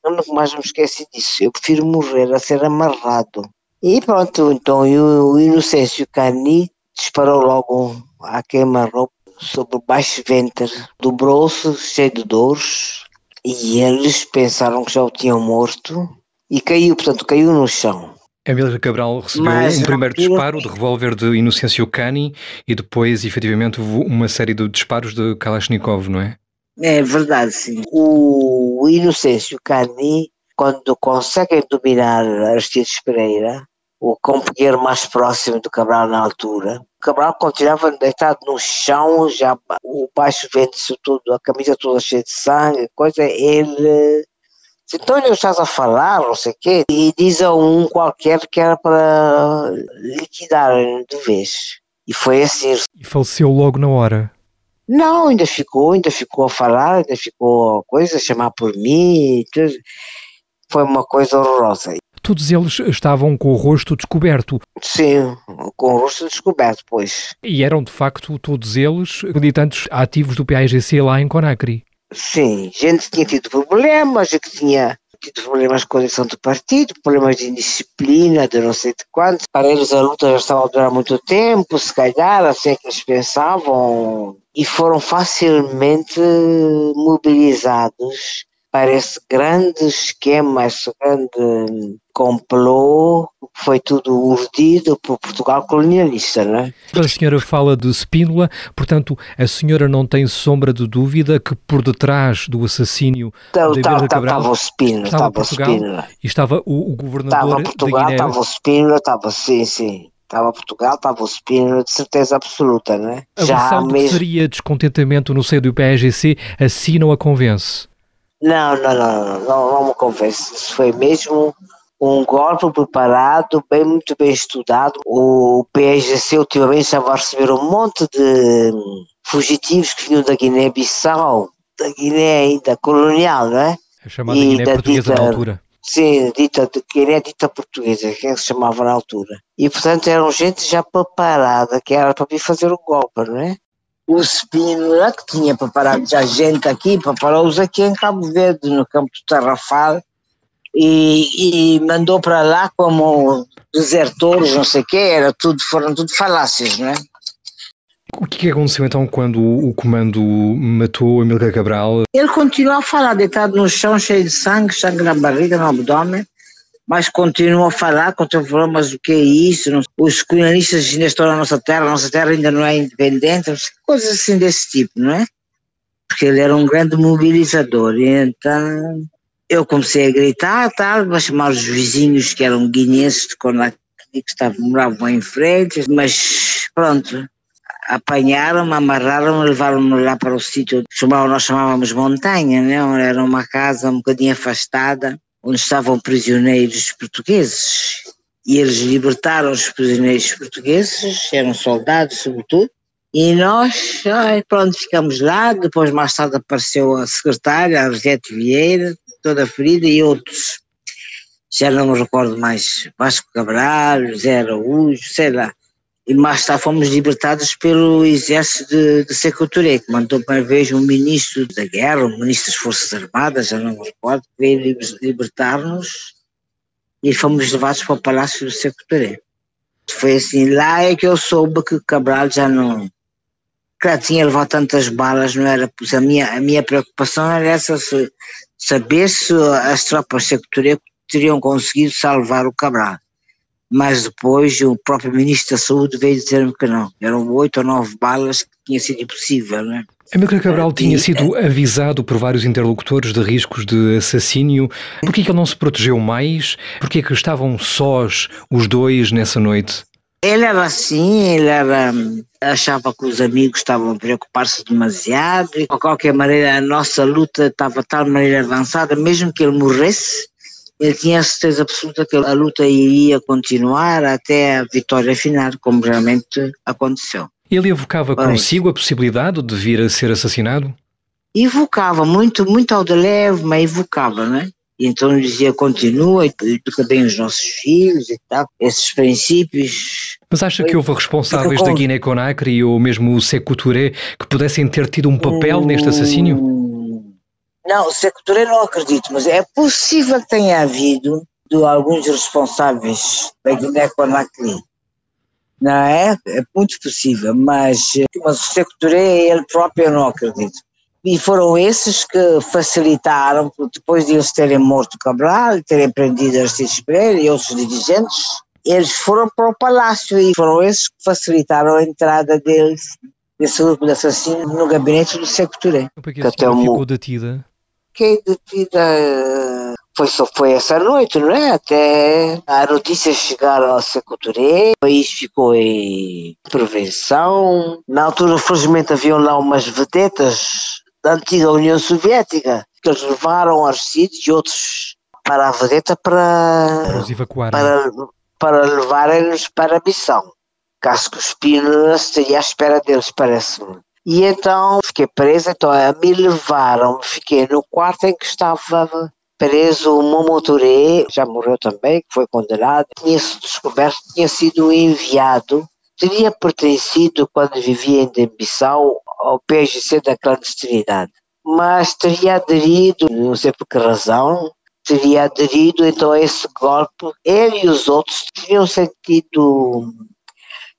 Eu nunca mais me esqueci disso. Eu prefiro morrer a ser amarrado. E pronto, então o Inocêncio Cani disparou logo a queima-roupa sobre o baixo ventre, dobrou-se, cheio de dores, e eles pensaram que já o tinham morto e caiu, portanto, caiu no chão. Emílio Cabral recebeu Mas, um primeiro disparo de revólver de Inocêncio Cani e depois, efetivamente, uma série de disparos de Kalashnikov, não é? É verdade, sim. O Inocêncio Cani, quando conseguem dominar Aristides Pereira, o companheiro mais próximo do Cabral na altura, Cabral continuava deitado no chão, já o baixo vento tudo, a camisa toda cheia de sangue, coisa, ele então ele estás a falar, não sei o quê, e diz a um qualquer que era para liquidar de vez. E foi assim. E faleceu logo na hora. Não, ainda ficou, ainda ficou a falar, ainda ficou a coisa, a chamar por mim, tudo. foi uma coisa horrorosa. Todos eles estavam com o rosto descoberto. Sim, com o rosto descoberto, pois. E eram de facto todos eles militantes ativos do PAIGC lá em Conakry. Sim, gente que tinha tido problemas, que tinha tido problemas com a eleição do partido, problemas de indisciplina, de não sei de quanto. Para eles a luta já estava a durar muito tempo, se calhar, assim é que eles pensavam, e foram facilmente mobilizados para esse grande esquema, esse grande complô, foi tudo urdido por Portugal colonialista, não é? A senhora fala de Spínola, portanto, a senhora não tem sombra de dúvida que por detrás do assassínio então, de estava, Cabral estava o Spínola, estava o Portugal Spínola. e estava o, o governador Estava Portugal, da Guiné. estava o Spínola, estava, sim, sim. Estava Portugal, estava o Spínola, de certeza absoluta, não é? A versão de que seria descontentamento no seio do PAGC, assim não a convence. Não, não, não, não, não, me convence. Isso foi mesmo um golpe preparado, bem, muito bem estudado. O PSGC ultimamente estava a receber um monte de fugitivos que vinham da Guiné-Bissau, da Guiné ainda colonial, não é? A chamada Guiné da portuguesa dita- na altura. Sim, dita, de Guiné dita portuguesa, que é que se chamava na altura. E portanto eram gente já preparada, que era para vir fazer o golpe, não é? O Spínola, que tinha preparado já gente aqui, preparou-os aqui em Cabo Verde, no campo do Tarrafal, e, e mandou para lá como desertores, não sei o quê, era tudo, foram tudo falácias, não é? O que é aconteceu então quando o comando matou Amílcar Cabral? Ele continua a falar, deitado no chão, cheio de sangue, sangue na barriga, no abdômen, mas continua a falar, continua a falar, mas o que é isso? Os colonialistas ainda estão na nossa terra, a nossa terra ainda não é independente, coisas assim desse tipo, não é? Porque ele era um grande mobilizador, e então eu comecei a gritar, tal, a chamar os vizinhos que eram guineenses de Conakry, que estavam, moravam em frente, mas pronto, apanharam-me, amarraram-me, levaram-me lá para o sítio chamava- nós chamávamos montanha, não? era uma casa um bocadinho afastada, onde estavam prisioneiros portugueses. E eles libertaram os prisioneiros portugueses, eram soldados sobretudo, e nós, ai, pronto, ficamos lá, depois mais tarde apareceu a secretária, a Rosete Vieira, toda ferida, e outros, já não me recordo mais, Vasco Cabral, José Araújo, sei lá. E mais tarde fomos libertados pelo exército de, de Touré, que mandou para vez um ministro da guerra, um ministro das Forças Armadas, já não me recordo, veio liber- libertar-nos e fomos levados para o Palácio do Seco Touré. Foi assim, lá é que eu soube que Cabral já não. Claro, tinha levado tantas balas, não era? Pois a minha, a minha preocupação era essa, se, saber se as tropas Seco Touré teriam conseguido salvar o Cabral mas depois o próprio Ministro da Saúde veio dizer-me que não, eram oito ou nove balas que tinha sido impossível, não é? Amílcar Cabral tinha E- sido avisado por vários interlocutores de riscos de assassínio. Por que é ele não se protegeu mais? Por que é que estavam sós os dois nessa noite? Ele era assim, ele era, achava que os amigos estavam a preocupar-se demasiado e de qualquer maneira a nossa luta estava de tal maneira avançada, mesmo que ele morresse, ele tinha certeza absoluta que a luta iria continuar até a vitória final, como realmente aconteceu. Ele evocava consigo a possibilidade de vir a ser assassinado? evocava muito, muito ao de leve, mas evocava, né? E então dizia, continua, e educa bem os nossos filhos e tal, esses princípios. Mas acha que houve responsáveis da Guiné-Conakry ou mesmo o Sekou Touré que pudessem ter tido um papel neste assassínio? Não, o secretário não acredito, mas é possível que tenha havido de alguns responsáveis da Guiné-Conakry. Não é? É muito possível, mas, mas o secretário ele próprio eu não acredito. E foram esses que facilitaram, porque depois de eles terem morto Cabral, terem prendido Aristides Pereira e outros dirigentes, eles foram para o palácio e foram esses que facilitaram a entrada deles, desse grupo de assassinos, no gabinete do secretário. Como é que a até ficou detida? Fiquei detida, eh, foi, só foi essa noite, não é? Até a notícia chegar ao secretário, o país ficou em prevenção. Na altura, felizmente, haviam lá umas vedetas da antiga União Soviética, que eles levaram Aristides e outros para a vedeta para, Para os evacuarem. para, para levarem-nos para a missão. Caso que o Spínola estaria à espera deles, parece-me. E então fiquei presa, então me levaram, fiquei no quarto em que estava preso o Momoturé, já morreu também, que foi condenado, tinha sido descoberto, tinha sido enviado, teria pertencido quando vivia em Dembissau ao PSGC da clandestinidade, mas teria aderido, não sei por que razão, teria aderido então a esse golpe. Ele e os outros tinham sentido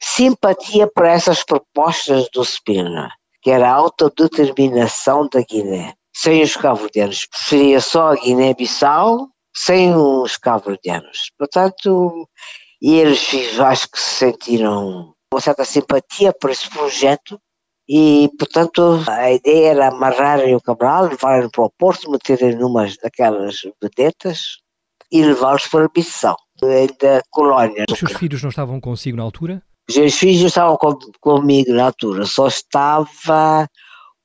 simpatia por essas propostas do Spina, que era a autodeterminação da Guiné, sem os cabo-verdianos. Preferia só a Guiné-Bissau, sem os cabo-verdianos. Portanto, eles acho que se sentiram uma certa simpatia por esse projeto e, portanto, a ideia era amarrarem o Cabral, levarem para o Porto, meterem numas daquelas vedetas e levá-los para a Bissau, da colónia. Os seus filhos não estavam consigo na altura? Os meus filhos estavam com, comigo na altura, só estava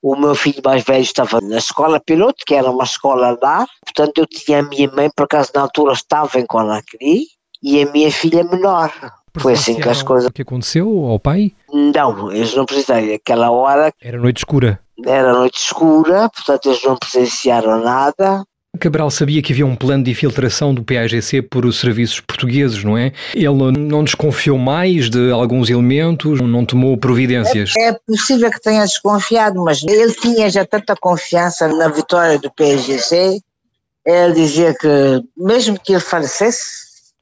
o meu filho mais velho estava na escola piloto, que era uma escola lá, portanto eu tinha a minha mãe, por acaso na altura estava em Conakry, e a minha filha menor. Foi assim que as coisas. O que aconteceu ao pai? Não, eles não presenciaram. Aquela hora. Era noite escura. Era noite escura, portanto eles não presenciaram nada. Cabral sabia que havia um plano de infiltração do PAGC por os serviços portugueses, não é? Ele não desconfiou mais de alguns elementos, não tomou providências. É, é possível que tenha desconfiado, mas ele tinha já tanta confiança na vitória do PAGC, ele dizia que, mesmo que ele falecesse,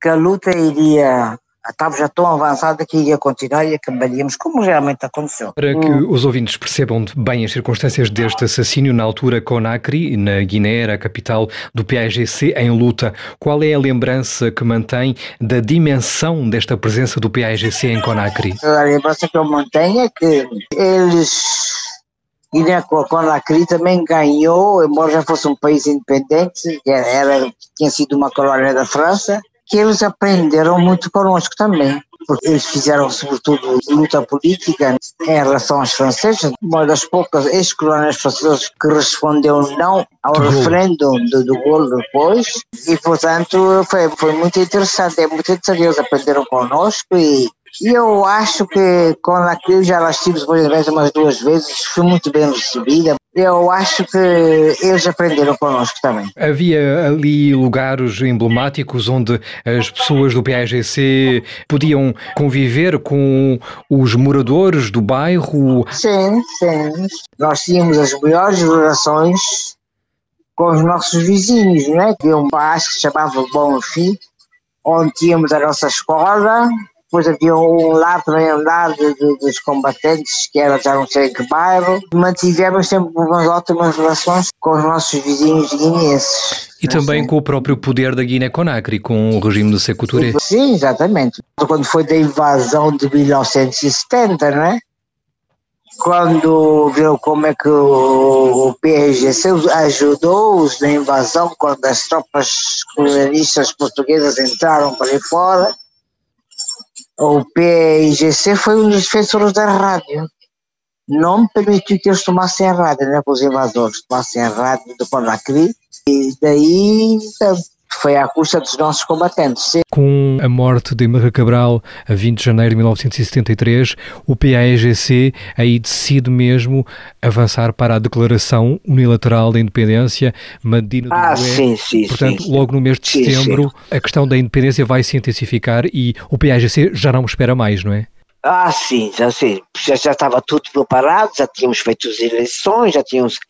que a luta iria estava já tão avançada que ia continuar e acabaríamos como realmente aconteceu. Para que hum. os ouvintes percebam bem as circunstâncias deste assassínio, na altura Conakry, na Guiné, era a capital do PAGC, em luta, qual é a lembrança que mantém da dimensão desta presença do PAGC em Conakry? A lembrança que eu mantenho é que eles Guiné Conakry também ganhou, embora já fosse um país independente, era, tinha sido uma colônia da França, que eles aprenderam muito connosco também, porque eles fizeram sobretudo luta política em relação aos franceses, uma das poucas ex-colónias francesas que respondeu não ao referendo do, do Gaulle depois, e portanto foi, foi muito interessante, é muito interessante, eles aprenderam connosco e e eu acho que com aquilo já lá estive depois de umas duas vezes, fui muito bem recebida. Eu acho que eles aprenderam connosco também. Havia ali lugares emblemáticos onde as pessoas do PAGC podiam conviver com os moradores do bairro? Sim, sim. Nós tínhamos as melhores relações com os nossos vizinhos, né? Tinha um bairro que se chamava Bom Fim, onde tínhamos a nossa escola, depois havia um lar também andar de, de, dos combatentes, que era já não sei que bairro. Mantivemos sempre umas ótimas relações com os nossos vizinhos guineenses. E também assim. com o próprio poder da Guiné-Conakry, com o regime do Sekou Touré. Sim, exatamente. Quando foi da invasão de 1970, não é? Quando viu como é que o, o PRGC ajudou-os na invasão, quando as tropas colonialistas portuguesas entraram para aí fora, o PIGC foi um dos defensores da rádio. Não permitiu que eles tomassem a rádio, né, os invasores tomassem a rádio do Conakry, e daí foi à custa dos nossos combatentes. Com a morte de Emerra Cabral a 20 de janeiro de 1973, o PAEGC aí decide mesmo avançar para a declaração unilateral da independência Medina do ah, sim, sim, Portanto, sim, logo no mês de sim, setembro, a questão da independência vai se intensificar e o PAEGC já não espera mais, não é? Ah, sim, já sei. Já, estava tudo preparado, já tínhamos feito as eleições, já tínhamos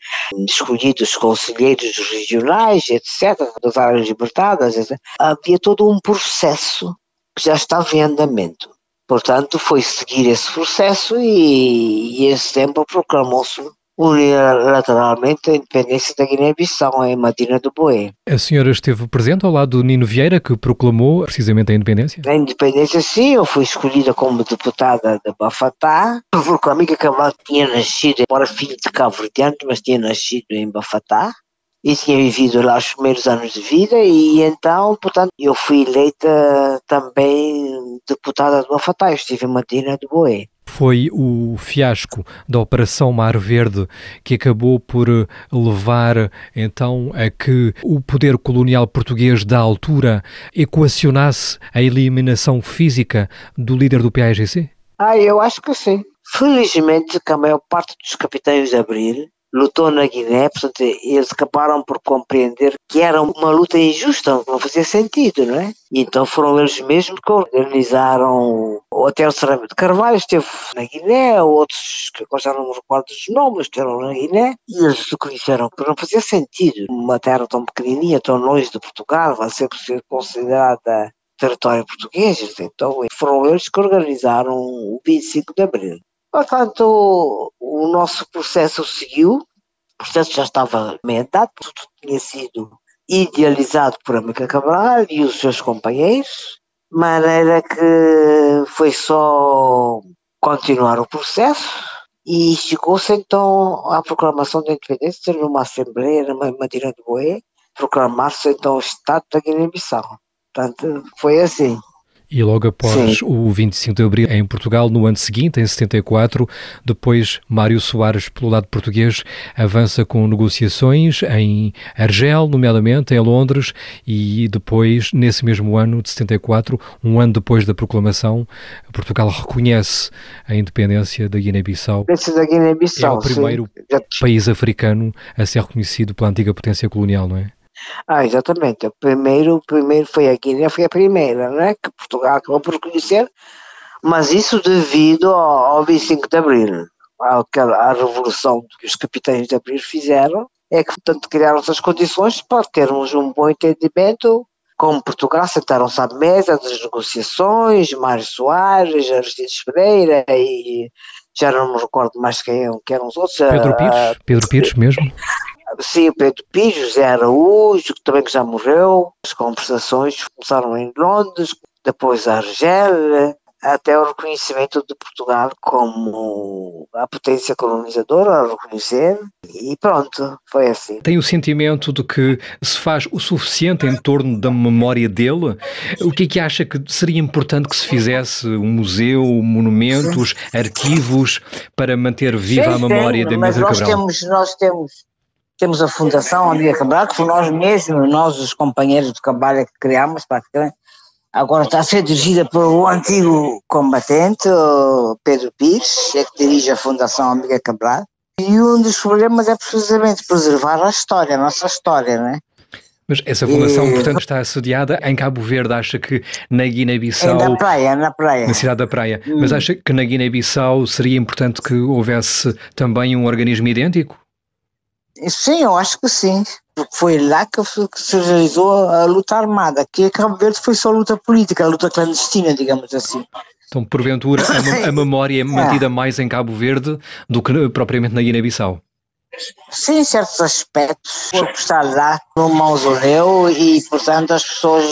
escolhido os conselheiros regionais, etc., das áreas libertadas. Etc. Havia todo um processo que já estava em andamento. Portanto, foi seguir esse processo e, e em setembro proclamou-se unilateralmente a independência da Guiné-Bissau em Madina do Boé. A senhora esteve presente ao lado do Nino Vieira, que proclamou precisamente a independência? A independência, sim. Eu fui escolhida como deputada de Bafatá. Proclamei que Cabral tinha nascido, embora filho de Cabo Verdeano, mas tinha nascido em Bafatá e tinha vivido lá os primeiros anos de vida e então, portanto, eu fui eleita também deputada de Bafatá. Eu estive em Madina do Boé foi o fiasco da Operação Mar Verde que acabou por eh, levar então a que o poder colonial português da altura equacionasse a eliminação física do líder do PAGC? Ah, eu acho que sim. Felizmente, que a maior parte dos capitães de Abril lutou na Guiné, portanto, eles acabaram por compreender que era uma luta injusta, não fazia sentido, não é? E então foram eles mesmos que organizaram, o Cerâmico de Carvalho esteve na Guiné, outros que agora já não me recordo dos nomes, estiveram na Guiné, e eles reconheceram que não fazia sentido uma terra tão pequenininha, tão longe de Portugal, vai ser considerada território português, então foram eles que organizaram o 25 de Abril. Portanto, o nosso processo seguiu, o processo já estava ambientado, tudo tinha sido idealizado por América Cabral e os seus companheiros, maneira que foi só continuar o processo e chegou-se então à proclamação da independência numa assembleia na Madeira de Boé, proclamar-se então o Estado da Guiné-Bissau. Portanto, foi assim. E logo após Sim. o 25 de Abril em Portugal, no ano seguinte, em 74, depois Mário Soares, pelo lado português, avança com negociações em Argel, nomeadamente, em Londres, e depois, nesse mesmo ano de 74, um ano depois da proclamação, Portugal reconhece a independência da Guiné-Bissau. Guiné-Bissau, É o primeiro sim. país africano a ser reconhecido pela antiga potência colonial, não é? Ah, exatamente. O primeiro, o primeiro foi a Guiné, foi a primeira, né? Que Portugal acabou por conhecer, mas isso devido ao, ao 25 de Abril, àquela, à revolução que os capitães de Abril fizeram, é que, portanto, criaram-se as condições para termos um bom entendimento com Portugal, sentaram-se à mesa das negociações, Mário Soares, Aristides Pereira e já não me recordo mais quem, quem eram os outros. Pedro Pires, Pedro Pires mesmo? Sim, o Pedro Pires, José Araújo, que também que já morreu. As conversações começaram em Londres, depois a Argélia, até o reconhecimento de Portugal como a potência colonizadora, a reconhecer, e pronto, foi assim. Tem o sentimento de que se faz o suficiente em torno da memória dele? O que é que acha que seria importante que se fizesse? Um museu, monumentos, arquivos, para manter viva sim, a memória sim, da Emília Cabral? Temos, nós temos temos a Fundação Amiga Cabral, que foi nós mesmos, nós os companheiros de trabalho que criámos, praticamente, agora está a ser dirigida pelo antigo combatente, Pedro Pires, é que dirige a Fundação Amiga Cabral, e um dos problemas é precisamente preservar a história, a nossa história, não é? Mas essa fundação, e... portanto, está assediada em Cabo Verde. Acha que na Guiné-Bissau. Na praia, na praia. Na cidade da praia. Hum. Mas acha que na Guiné-Bissau seria importante que houvesse também um organismo idêntico? Sim, eu acho que sim. Porque foi lá que se realizou a luta armada. Aqui em Cabo Verde foi só luta política, a luta clandestina, digamos assim. Então, porventura, a, memória é mantida é. mais em Cabo Verde do que propriamente na Guiné-Bissau? Sim, em certos aspectos. O corpo está lá no mausoleu e, portanto, as pessoas,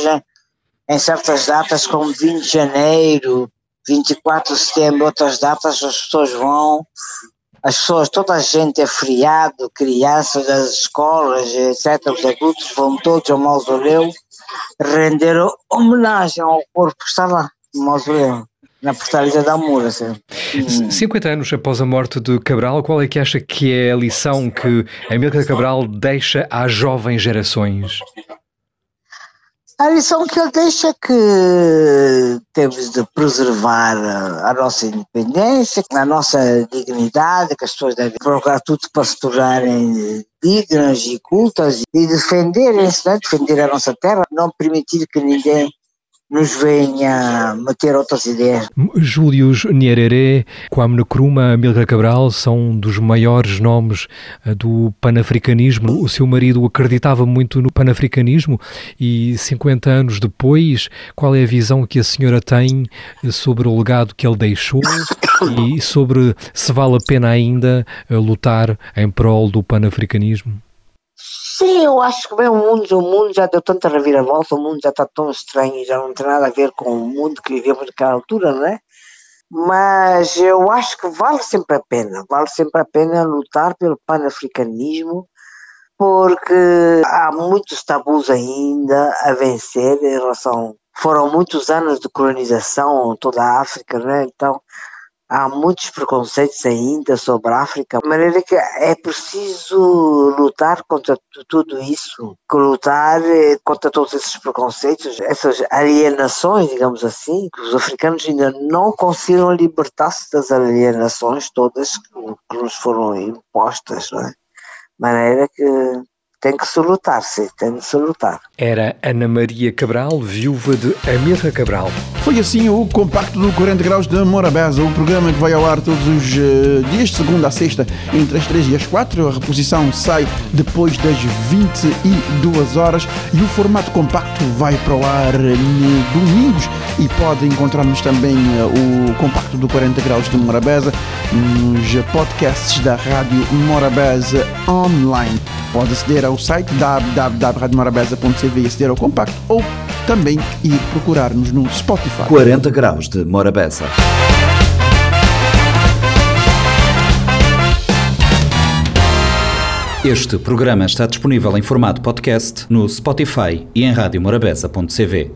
em certas datas, como 20 de janeiro, 24 de setembro, outras datas, as pessoas vão as pessoas, toda a gente é feriado, crianças das escolas, etc., os adultos vão todos ao mausoleu render homenagem ao corpo que está lá, no mausoleu, na portaria da Moura. Assim. 50 anos após a morte de Cabral, qual é que acha que é a lição que Amílcar Cabral deixa às jovens gerações? A lição que ele deixa é que temos de preservar a nossa independência, a nossa dignidade, que as pessoas devem procurar tudo para se tornarem dignas e cultas e defenderem-se, né? defender a nossa terra, não permitir que ninguém nos venha meter outras ideias. Júlio Nyerere, Kwame Nkrumah, Amílcar Cabral são dos maiores nomes eh, do panafricanismo. O seu marido acreditava muito no panafricanismo e 50 anos depois, qual é a visão que a senhora tem eh, sobre o legado que ele deixou e sobre se vale a pena ainda eh, lutar em prol do panafricanismo? Sim, eu acho que bem, o mundo, o mundo já deu tanta reviravolta, o mundo já está tão estranho, já não tem nada a ver com o mundo que vivemos naquela altura, não é? Mas eu acho que vale sempre a pena, vale sempre a pena lutar pelo panafricanismo, porque há muitos tabus ainda a vencer em relação. Foram muitos anos de colonização toda a África, né? Então, há muitos preconceitos ainda sobre a África, de maneira que é preciso lutar contra tudo isso, lutar eh, contra todos esses preconceitos, essas alienações, digamos assim, que os africanos ainda não conseguiram libertar-se das alienações todas que nos foram impostas, não é? De maneira que tem que se lutar, sim, tem que se lutar. Era Ana Maria Cabral, viúva de Amilca Cabral. Foi assim o compacto do 40 Graus de Morabeza, o programa que vai ao ar todos os uh, dias, de segunda a sexta, entre as 3 e as 4. A reposição sai depois das 22 horas e o formato compacto vai para o ar no domingos e pode encontrarmos também uh, o compacto do 40 Graus de Morabeza nos podcasts da Rádio Morabeza online. Pode aceder ao site www.radiomorabeza.cv e aceder ao compacto ou também ir procurar-nos no Spotify. 40 graus de Morabeza. Este programa está disponível em formato podcast no Spotify e em radiomorabeza.cv.